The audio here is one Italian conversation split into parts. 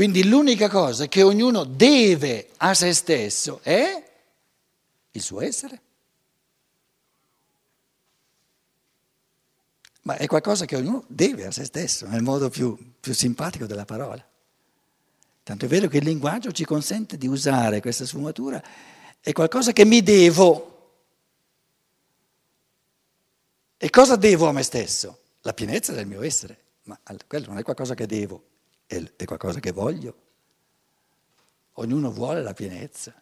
Quindi l'unica cosa che ognuno deve a se stesso è il suo essere. Ma è qualcosa che ognuno deve a se stesso, nel modo più, più simpatico della parola. Tanto è vero che il linguaggio ci consente di usare questa sfumatura, è qualcosa che mi devo. E cosa devo a me stesso? La pienezza del mio essere, ma quello non è qualcosa che devo, è qualcosa che voglio. Ognuno vuole la pienezza.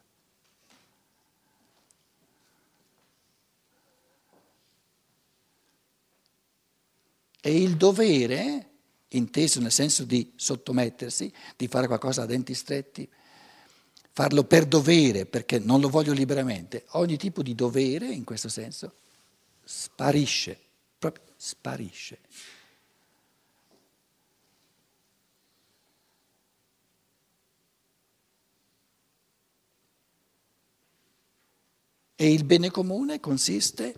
E il dovere, inteso nel senso di sottomettersi, di fare qualcosa a denti stretti, farlo per dovere, perché non lo voglio liberamente, ogni tipo di dovere, in questo senso, sparisce, proprio sparisce. E il bene comune consiste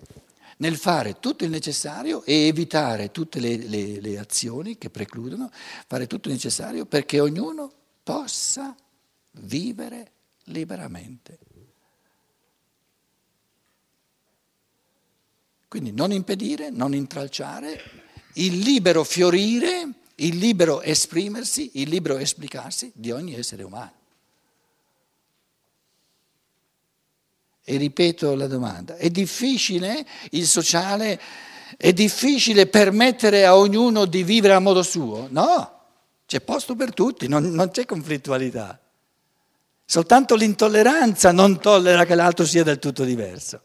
nel fare tutto il necessario e evitare tutte le, le, le azioni che precludono, fare tutto il necessario perché ognuno possa vivere liberamente. Quindi non impedire, non intralciare, il libero fiorire, il libero esprimersi, il libero esplicarsi di ogni essere umano. E ripeto la domanda, è difficile il sociale, è difficile permettere a ognuno di vivere a modo suo? No, c'è posto per tutti, non, non c'è conflittualità. Soltanto l'intolleranza non tollera che l'altro sia del tutto diverso.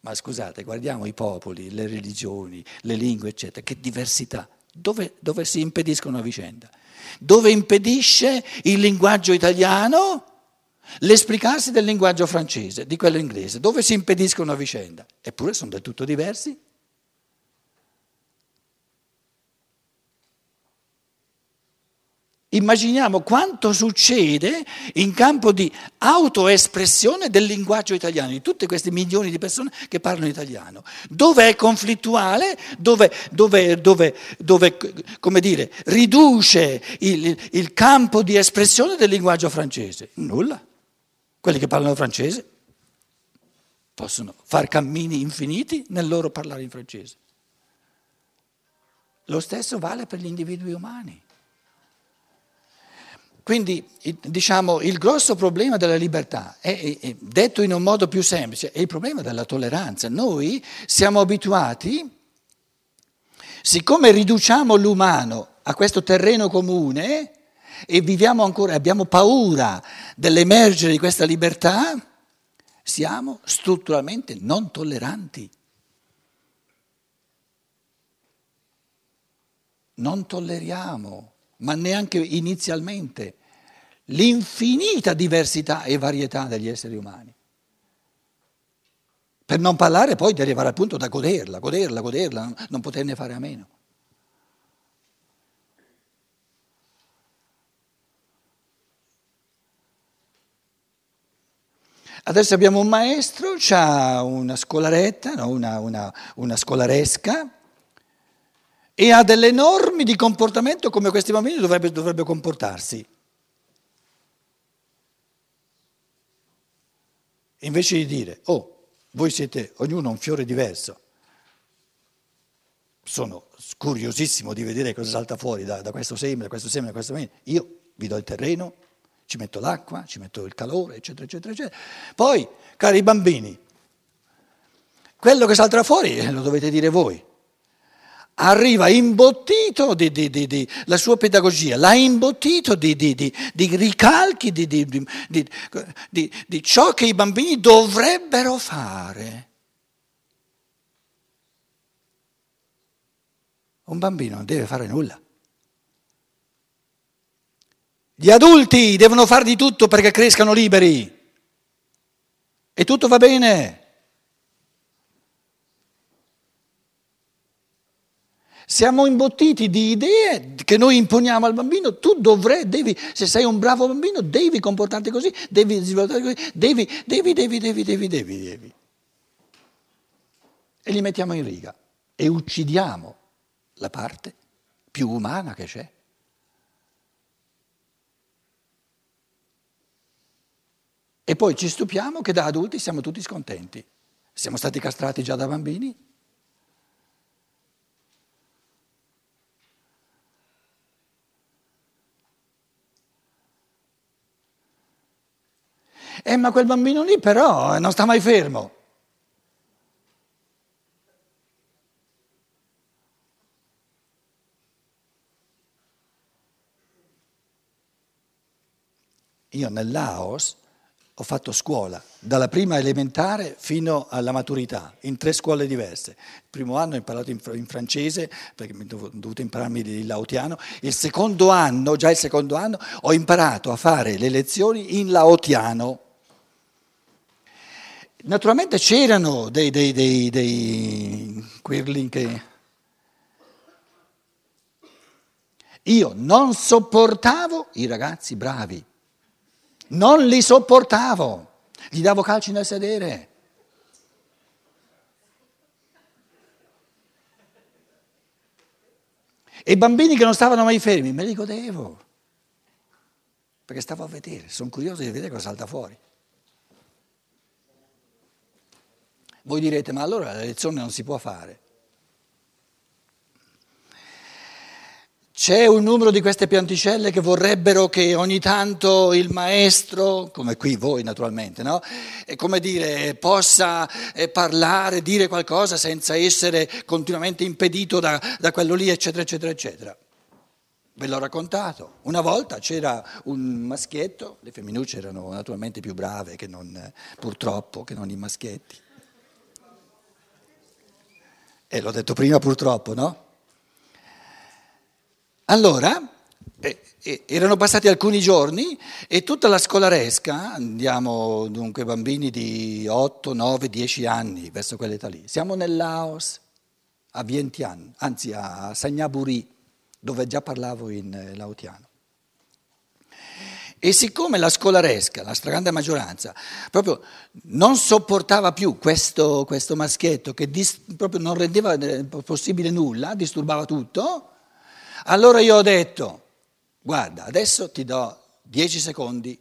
Ma scusate, guardiamo i popoli, le religioni, le lingue, eccetera, che diversità. Dove, dove si impediscono a vicenda? Dove impedisce il linguaggio italiano? L'esplicarsi del linguaggio francese, di quello inglese, dove si impediscono a vicenda, eppure sono del tutto diversi. Immaginiamo quanto succede in campo di autoespressione del linguaggio italiano, di tutte queste milioni di persone che parlano italiano. Dove è conflittuale, dove, dove, dove, dove come dire, riduce il, il campo di espressione del linguaggio francese? Nulla. Quelli che parlano francese possono fare cammini infiniti nel loro parlare in francese. Lo stesso vale per gli individui umani. Quindi diciamo il grosso problema della libertà, è, è, detto in un modo più semplice, è il problema della tolleranza. Noi siamo abituati, siccome riduciamo l'umano a questo terreno comune, e viviamo ancora, abbiamo paura dell'emergere di questa libertà, siamo strutturalmente non tolleranti. Non tolleriamo, ma neanche inizialmente, l'infinita diversità e varietà degli esseri umani. Per non parlare poi di arrivare al punto da goderla, goderla, goderla, non poterne fare a meno. Adesso abbiamo un maestro, ha una scolaretta, no? una, una, una scolaresca, e ha delle norme di comportamento come questi bambini dovrebbero dovrebbe comportarsi. Invece di dire, oh, voi siete ognuno un fiore diverso, sono curiosissimo di vedere cosa salta fuori da, da questo seme, da questo seme, da questo seme, io vi do il terreno, ci metto l'acqua, ci metto il calore, eccetera, eccetera, eccetera. Poi, cari bambini, quello che salterà fuori eh, lo dovete dire voi. Arriva imbottito di, di, di, di la sua pedagogia, l'ha imbottito di, ricalchi di ciò che i bambini dovrebbero fare. Un bambino non deve fare nulla. Gli adulti devono fare di tutto perché crescano liberi. E tutto va bene. Siamo imbottiti di idee che noi imponiamo al bambino, tu dovrai, devi, se sei un bravo bambino, devi comportarti così, devi svilupparti così, devi, devi, devi, devi, devi, devi, devi. E li mettiamo in riga e uccidiamo la parte più umana che c'è. E poi ci stupiamo che da adulti siamo tutti scontenti. Siamo stati castrati già da bambini? Eh, ma quel bambino lì però non sta mai fermo. Io nel Laos ho fatto scuola, dalla prima elementare fino alla maturità, in tre scuole diverse. Il primo anno ho imparato in, francese, perché mi ho dovuto impararmi il laotiano. Il secondo anno, già il secondo anno, ho imparato a fare le lezioni in laotiano. Naturalmente c'erano dei, dei, dei, dei quirling che... Io non sopportavo i ragazzi bravi non li sopportavo, gli davo calci nel sedere. E i bambini che non stavano mai fermi, me li godevo, perché stavo a vedere, sono curioso di vedere cosa salta fuori. Voi direte, ma allora la lezione non si può fare. C'è un numero di queste pianticelle che vorrebbero che ogni tanto il maestro, come qui voi naturalmente, no? come dire, possa eh, parlare, dire qualcosa senza essere continuamente impedito da, da quello lì, eccetera, eccetera, eccetera. Ve l'ho raccontato. Una volta c'era un maschietto, le femminucce erano naturalmente più brave che non, purtroppo, che non i maschietti. E l'ho detto prima purtroppo, no? Allora, eh, eh, erano passati alcuni giorni e tutta la scolaresca, andiamo dunque bambini di 8, 9, 10 anni, verso quell'età lì, siamo nel Laos, a Vientiane, anzi a Sagnaburi, dove già parlavo in eh, laotiano. E siccome la scolaresca, la stragrande maggioranza, proprio non sopportava più questo, questo maschietto che dis, proprio non rendeva possibile nulla, disturbava tutto, allora io ho detto, guarda, adesso ti do dieci secondi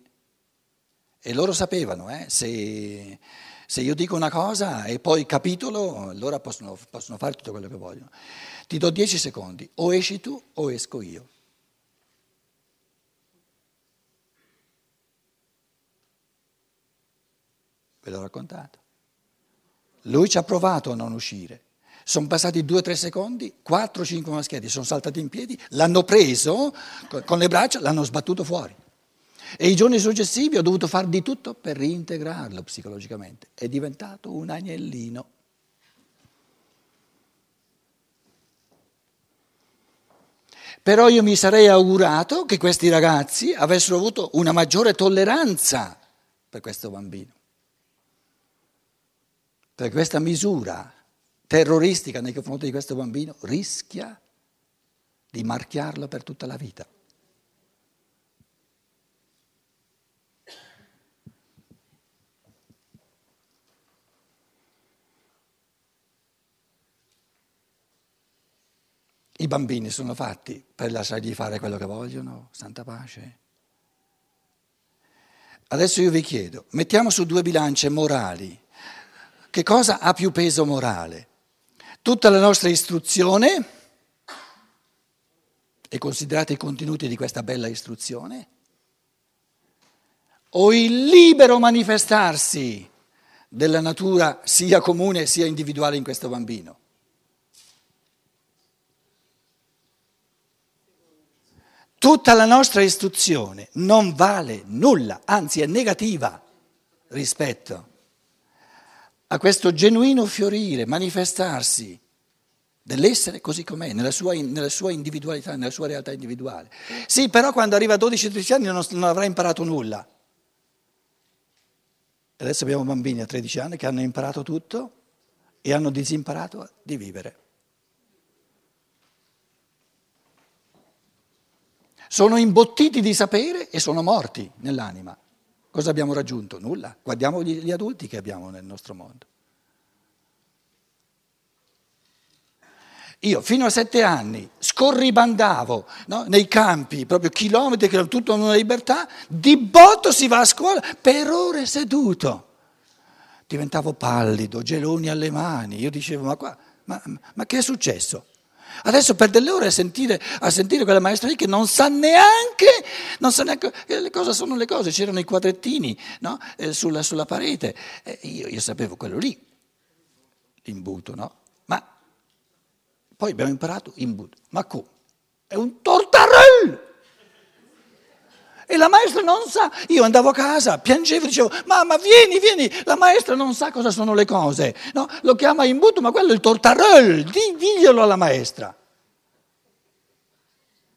e loro sapevano, eh, se, se, io dico una cosa e poi capitolo, allora possono, possono fare tutto quello che vogliono. Ti do dieci secondi, o esci tu o esco io. Ve l'ho raccontato. Lui ci ha provato a non uscire. Sono passati due o tre secondi, quattro o cinque maschietti sono saltati in piedi, l'hanno preso con le braccia, l'hanno sbattuto fuori. E i giorni successivi ho dovuto fare di tutto per reintegrarlo psicologicamente. È diventato un agnellino. Però io mi sarei augurato che questi ragazzi avessero avuto una maggiore tolleranza per questo bambino, per questa misura terroristica nei confronti di questo bambino rischia di marchiarlo per tutta la vita. I bambini sono fatti per lasciargli fare quello che vogliono, santa pace. Adesso io vi chiedo, mettiamo su due bilance morali, che cosa ha più peso morale? Tutta la nostra istruzione, e considerate i contenuti di questa bella istruzione, o il libero manifestarsi della natura sia comune sia individuale in questo bambino. Tutta la nostra istruzione non vale nulla, anzi è negativa rispetto a questo genuino fiorire, manifestarsi dell'essere così com'è, nella sua, nella sua, individualità, nella sua realtà individuale. Sì, però quando arriva a 12-13 anni non, non avrà imparato nulla. Adesso abbiamo bambini a 13 anni che hanno imparato tutto e hanno disimparato di vivere. Sono imbottiti di sapere e sono morti nell'anima. Cosa abbiamo raggiunto? Nulla. Guardiamo gli, gli adulti che abbiamo nel nostro mondo. Io fino a sette anni scorribandavo no? nei campi, proprio chilometri che erano tutta una libertà, di botto si va a scuola per ore seduto. Diventavo pallido, geloni alle mani. Io dicevo, ma, qua, ma, ma che è successo? Adesso per delle ore a sentire, a sentire quella maestra lì che non sa neanche, non sa neanche le cosa sono le cose, c'erano i quadrettini no? eh, sulla, sulla, parete, eh, io, io, sapevo quello lì, l'imbuto, no? Ma poi abbiamo imparato imbuto, ma come? È un tortarello! E la maestra non sa, io andavo a casa, piangevo, dicevo, mamma vieni, vieni, la maestra non sa cosa sono le cose, no? lo chiama imbuto, ma quello è il tortarel, diglielo alla maestra.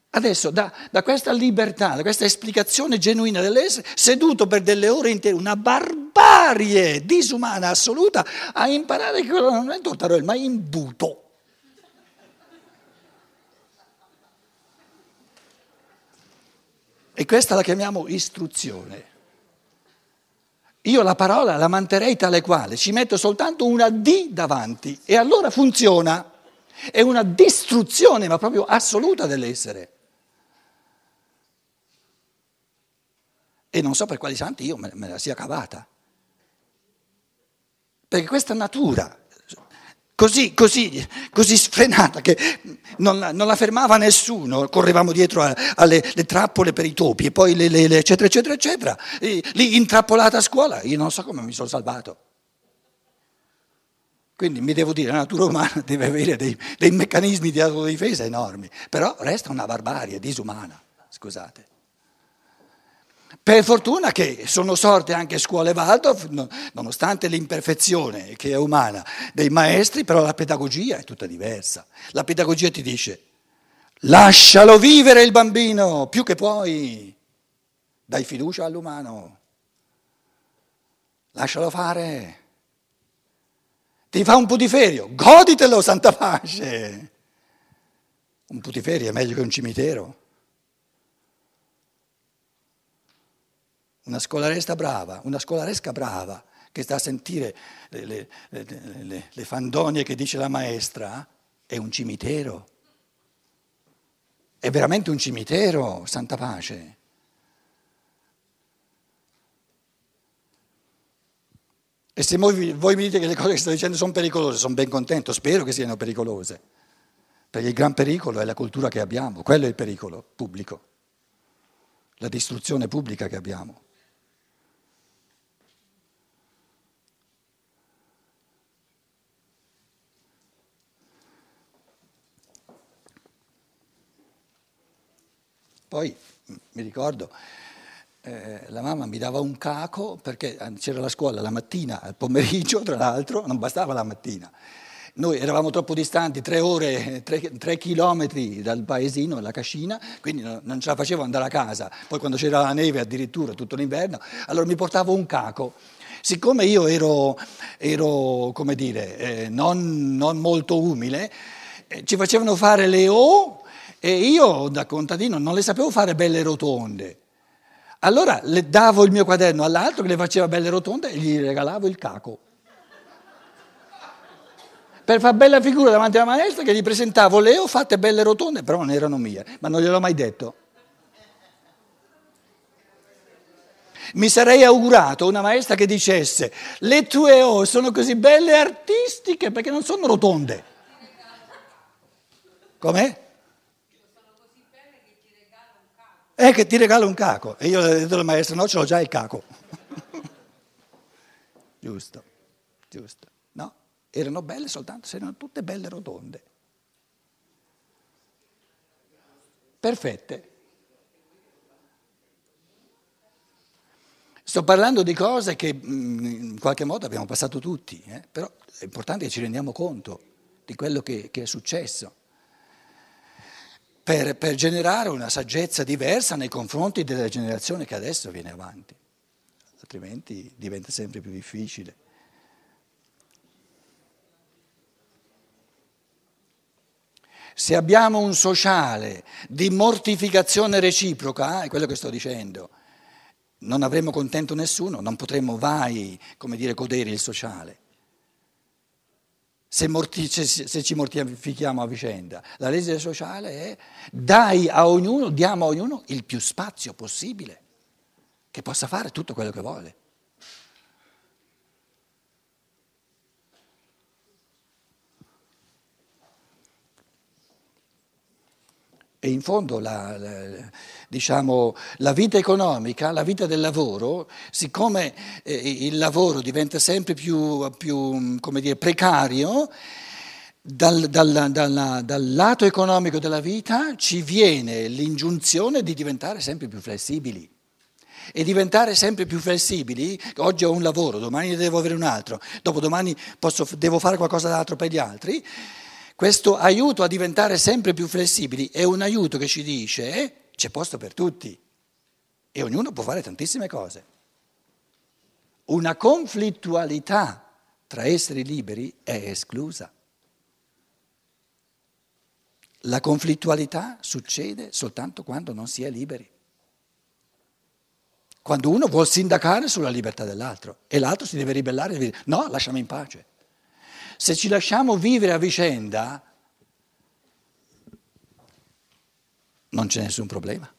Adesso da, da, questa libertà, da questa esplicazione genuina dell'essere, seduto per delle ore intere, una barbarie disumana assoluta, a imparare che quello non è il tortarel, ma imbuto. E questa la chiamiamo istruzione. Io la parola la manterrei tale quale, ci metto soltanto una D davanti e allora funziona. È una distruzione, ma proprio assoluta dell'essere. E non so per quali santi io me, la sia cavata. Perché questa natura così, così, così sfrenata che non non la, fermava nessuno, correvamo dietro alle trappole per i topi e poi le, le, le eccetera, eccetera, eccetera. E, lì intrappolata a scuola, io non so come mi sono salvato. Quindi mi devo dire, la natura umana deve avere dei, dei meccanismi di autodifesa enormi, però resta una barbarie disumana, scusate. Per fortuna che sono sorte anche scuole Waldorf, nonostante l'imperfezione che è umana dei maestri, però la pedagogia è tutta diversa. La pedagogia ti dice, lascialo vivere il bambino più che puoi, dai fiducia all'umano, lascialo fare. Ti fa un putiferio, goditelo, santa pace. Un putiferio è meglio che un cimitero. Una scolaresca brava, una scolaresca brava che sta a sentire le, le, le, le fandonie che dice la maestra, è un cimitero. È veramente un cimitero, santa pace. E se voi, voi, mi dite che le cose che sto dicendo sono pericolose, sono ben contento, spero che siano pericolose. Perché il gran pericolo è la cultura che abbiamo, quello è il pericolo pubblico, la distruzione pubblica che abbiamo. Poi mi ricordo, eh, la mamma mi dava un caco perché eh, c'era la scuola la mattina, al pomeriggio tra l'altro, non bastava la mattina. Noi eravamo troppo distanti, tre ore, tre, tre chilometri dal paesino, la cascina, quindi non ce la facevo andare a casa. Poi quando c'era la neve addirittura tutto l'inverno, allora mi portavo un caco. Siccome io ero, ero come dire, eh, non, non, molto umile, eh, ci facevano fare le O e io da contadino non le sapevo fare belle rotonde. Allora le davo il mio quaderno all'altro che le faceva belle rotonde e gli regalavo il caco. Per far bella figura davanti alla maestra che gli presentavo le ho fatte belle rotonde, però non erano mie, ma non gliel'ho mai detto. Mi sarei augurato una maestra che dicesse le tue O sono così belle artistiche perché non sono rotonde. Com'è? È che ti regalo un caco. E io ho detto alla maestra, no, ce l'ho già il caco. giusto, giusto. No, erano belle soltanto se erano tutte belle rotonde. Perfette. Sto parlando di cose che mm, in qualche modo abbiamo passato tutti, eh? però è importante che ci rendiamo conto di quello che, che è successo per, per generare una saggezza diversa nei confronti della generazione che adesso viene avanti, altrimenti diventa sempre più difficile. Se abbiamo un sociale di mortificazione reciproca, è quello che sto dicendo, non avremo contento nessuno, non potremo mai, come dire, godere il sociale. Se, morti, se, se, ci mortifichiamo a vicenda. La legge sociale è dai a ognuno, diamo a ognuno il più spazio possibile, che possa fare tutto quello che vuole. E in fondo la, la, diciamo, la, vita economica, la vita del lavoro, siccome eh, il lavoro diventa sempre più, più dire, precario, dal, dal, dal, dal, lato economico della vita ci viene l'ingiunzione di diventare sempre più flessibili. E diventare sempre più flessibili, oggi ho un lavoro, domani ne devo avere un altro, dopodomani posso, devo fare qualcosa d'altro per gli altri, questo aiuto a diventare sempre più flessibili è un aiuto che ci dice eh, c'è posto per tutti e ognuno può fare tantissime cose. Una conflittualità tra esseri liberi è esclusa. La conflittualità succede soltanto quando non si è liberi. Quando uno vuole sindacare sulla libertà dell'altro e l'altro si deve ribellare e dire no, lasciami in pace. Se ci lasciamo vivere a vicenda, non c'è nessun problema.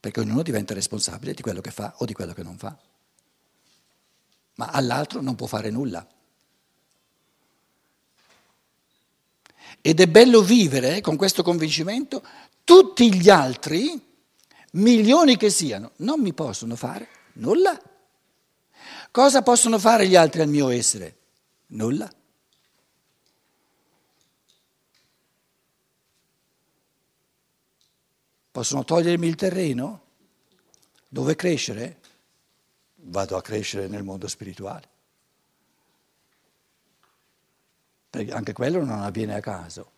Perché ognuno diventa responsabile di quello che fa o di quello che non fa. Ma all'altro non può fare nulla. Ed è bello vivere con questo convincimento, tutti gli altri, milioni che siano, non mi possono fare nulla. Cosa possono fare gli altri al mio essere? Nulla. Possono togliermi il terreno? Dove crescere? Vado a crescere nel mondo spirituale. Perché anche quello non avviene a caso.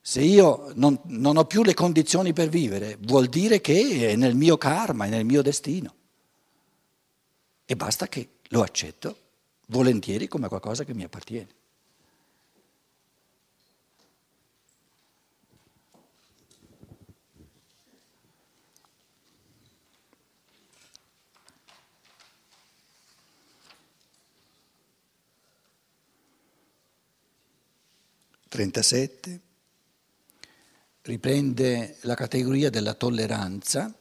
Se io non, non ho più le condizioni per vivere, vuol dire che è nel mio karma, è nel mio destino e basta che lo accetto volentieri come qualcosa che mi appartiene. Trentasette riprende la categoria della tolleranza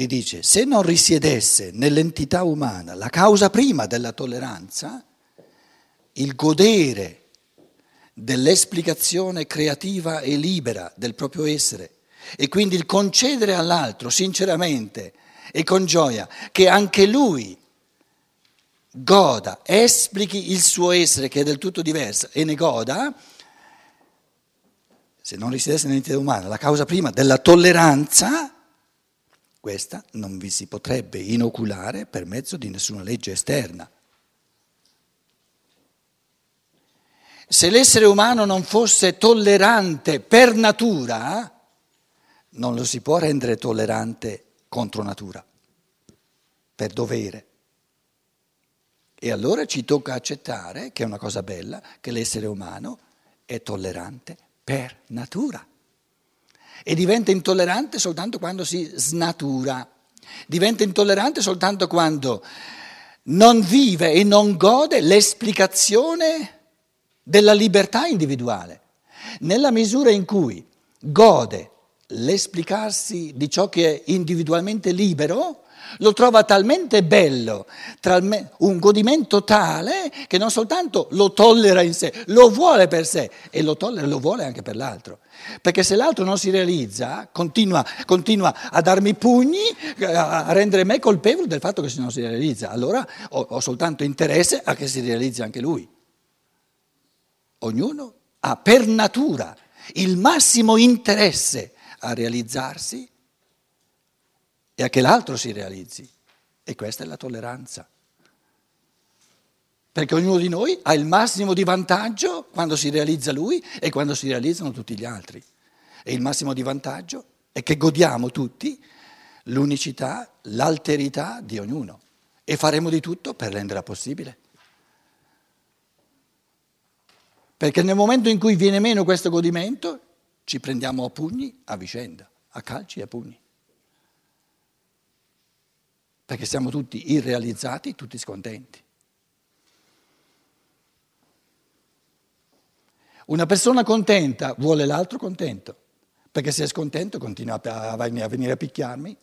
e dice se non risiedesse nell'entità umana la causa prima della tolleranza, il godere dell'esplicazione creativa e libera del proprio essere e quindi il concedere all'altro sinceramente e con gioia che anche lui goda, esplichi il suo essere che è del tutto diverso e ne goda, se non risiedesse nell'entità umana la causa prima della tolleranza, questa non vi si potrebbe inoculare per mezzo di nessuna legge esterna. Se l'essere umano non fosse tollerante per natura, non lo si può rendere tollerante contro natura, per dovere. E allora ci tocca accettare, che è una cosa bella, che l'essere umano è tollerante per natura e diventa intollerante soltanto quando si snatura, diventa intollerante soltanto quando non vive e non gode l'esplicazione della libertà individuale. Nella misura in cui gode l'esplicarsi di ciò che è individualmente libero, lo trova talmente bello, un godimento tale che non soltanto lo tollera in sé, lo vuole per sé e lo tollera lo vuole anche per l'altro. Perché se l'altro non si realizza, continua, continua a darmi pugni, a rendere me colpevole del fatto che se non si realizza. Allora ho, ho soltanto interesse a che si realizzi anche lui. Ognuno ha per natura il massimo interesse a realizzarsi e a che l'altro si realizzi. E questa è la tolleranza. Perché ognuno di noi ha il massimo di vantaggio quando si realizza lui e quando si realizzano tutti gli altri. E il massimo di vantaggio è che godiamo tutti l'unicità, l'alterità di ognuno e faremo di tutto per renderla possibile. Perché nel momento in cui viene meno questo godimento ci prendiamo a pugni a vicenda, a calci e a pugni perché siamo tutti irrealizzati, tutti scontenti. Una persona contenta vuole l'altro contento, perché se è scontento continuate a venire a picchiarmi.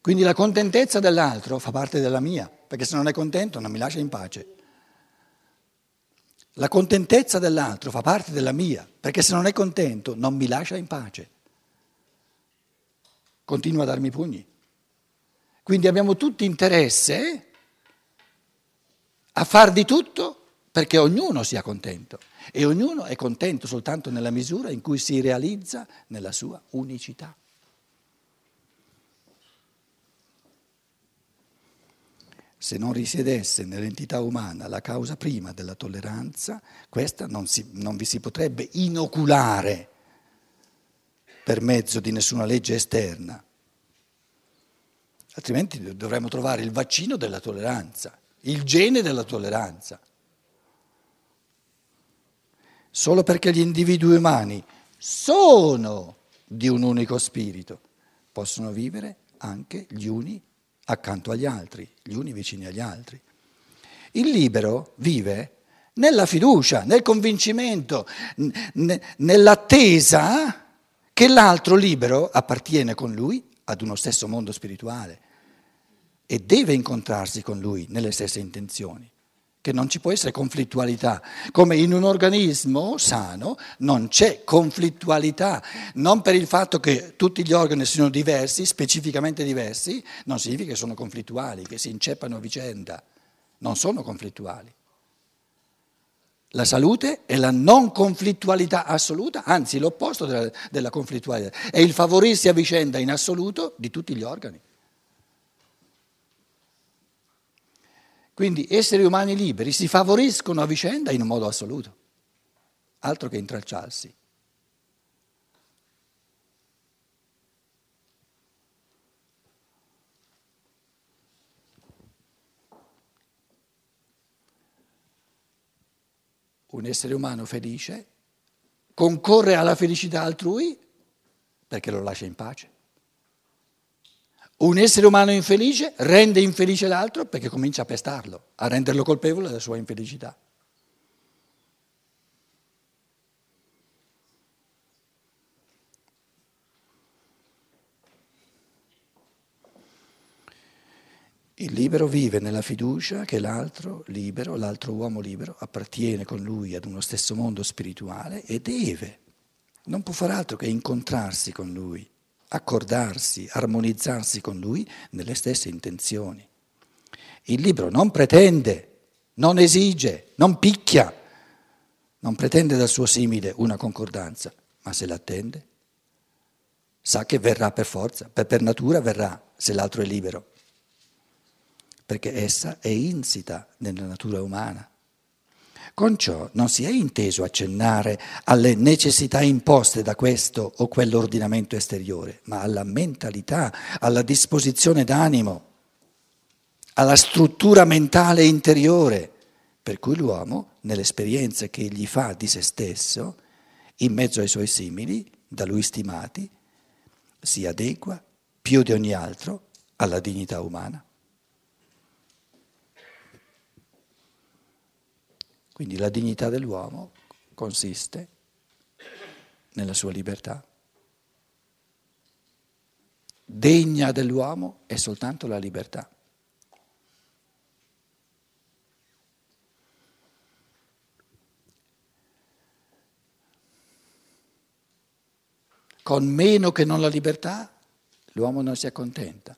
Quindi la contentezza dell'altro fa parte della mia, perché se non è contento non mi lascia in pace. La contentezza dell'altro fa parte della mia, perché se non è contento non mi lascia in pace. Continua a darmi pugni. Quindi abbiamo tutti interesse a far di tutto perché ognuno sia contento e ognuno è contento soltanto nella misura in cui si realizza nella sua unicità. Se non risiedesse nell'entità umana la causa prima della tolleranza, questa non, si, non vi si potrebbe inoculare per mezzo di nessuna legge esterna. Altrimenti dovremmo trovare il vaccino della tolleranza il gene della tolleranza. Solo perché gli individui umani sono di un unico spirito, possono vivere anche gli uni accanto agli altri, gli uni vicini agli altri. Il libero vive nella fiducia, nel convincimento, n- nell'attesa che l'altro libero appartiene con lui ad uno stesso mondo spirituale e deve incontrarsi con lui nelle stesse intenzioni, che non ci può essere conflittualità. Come in un organismo sano non c'è conflittualità, non per il fatto che tutti gli organi siano diversi, specificamente diversi, non significa che sono conflittuali, che si inceppano a vicenda, non sono conflittuali. La salute è la non conflittualità assoluta, anzi l'opposto della, della conflittualità, è il favorirsi a vicenda in assoluto di tutti gli organi. Quindi esseri umani liberi si favoriscono a vicenda in un modo assoluto, altro che intralciarsi. Un essere umano felice concorre alla felicità altrui perché lo lascia in pace. Un essere umano infelice rende infelice l'altro perché comincia a pestarlo, a renderlo colpevole della sua infelicità. Il libero vive nella fiducia che l'altro libero, l'altro uomo libero, appartiene con lui ad uno stesso mondo spirituale e deve, non può far altro che incontrarsi con lui accordarsi, armonizzarsi con lui nelle stesse intenzioni. Il libro non pretende, non esige, non picchia, non pretende dal suo simile una concordanza, ma se l'attende, sa che verrà per forza, per, per natura verrà se l'altro è libero, perché essa è insita nella natura umana. Con ciò non si è inteso accennare alle necessità imposte da questo o quell'ordinamento esteriore, ma alla mentalità, alla disposizione d'animo, alla struttura mentale interiore, per cui l'uomo, nell'esperienza che egli fa di se stesso, in mezzo ai suoi simili, da lui stimati, si adegua più di ogni altro alla dignità umana. Quindi la dignità dell'uomo consiste nella sua libertà. Degna dell'uomo è soltanto la libertà. Con meno che non la libertà, l'uomo non si accontenta.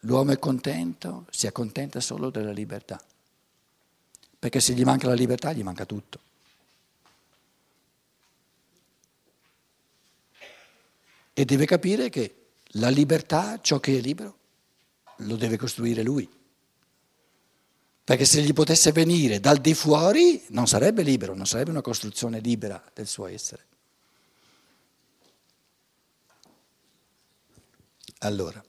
L'uomo è contento, si accontenta solo della libertà perché se gli manca la libertà gli manca tutto. E deve capire che la libertà, ciò che è libero, lo deve costruire lui. Perché se gli potesse venire dal di fuori non sarebbe libero, non sarebbe una costruzione libera del suo essere. Allora.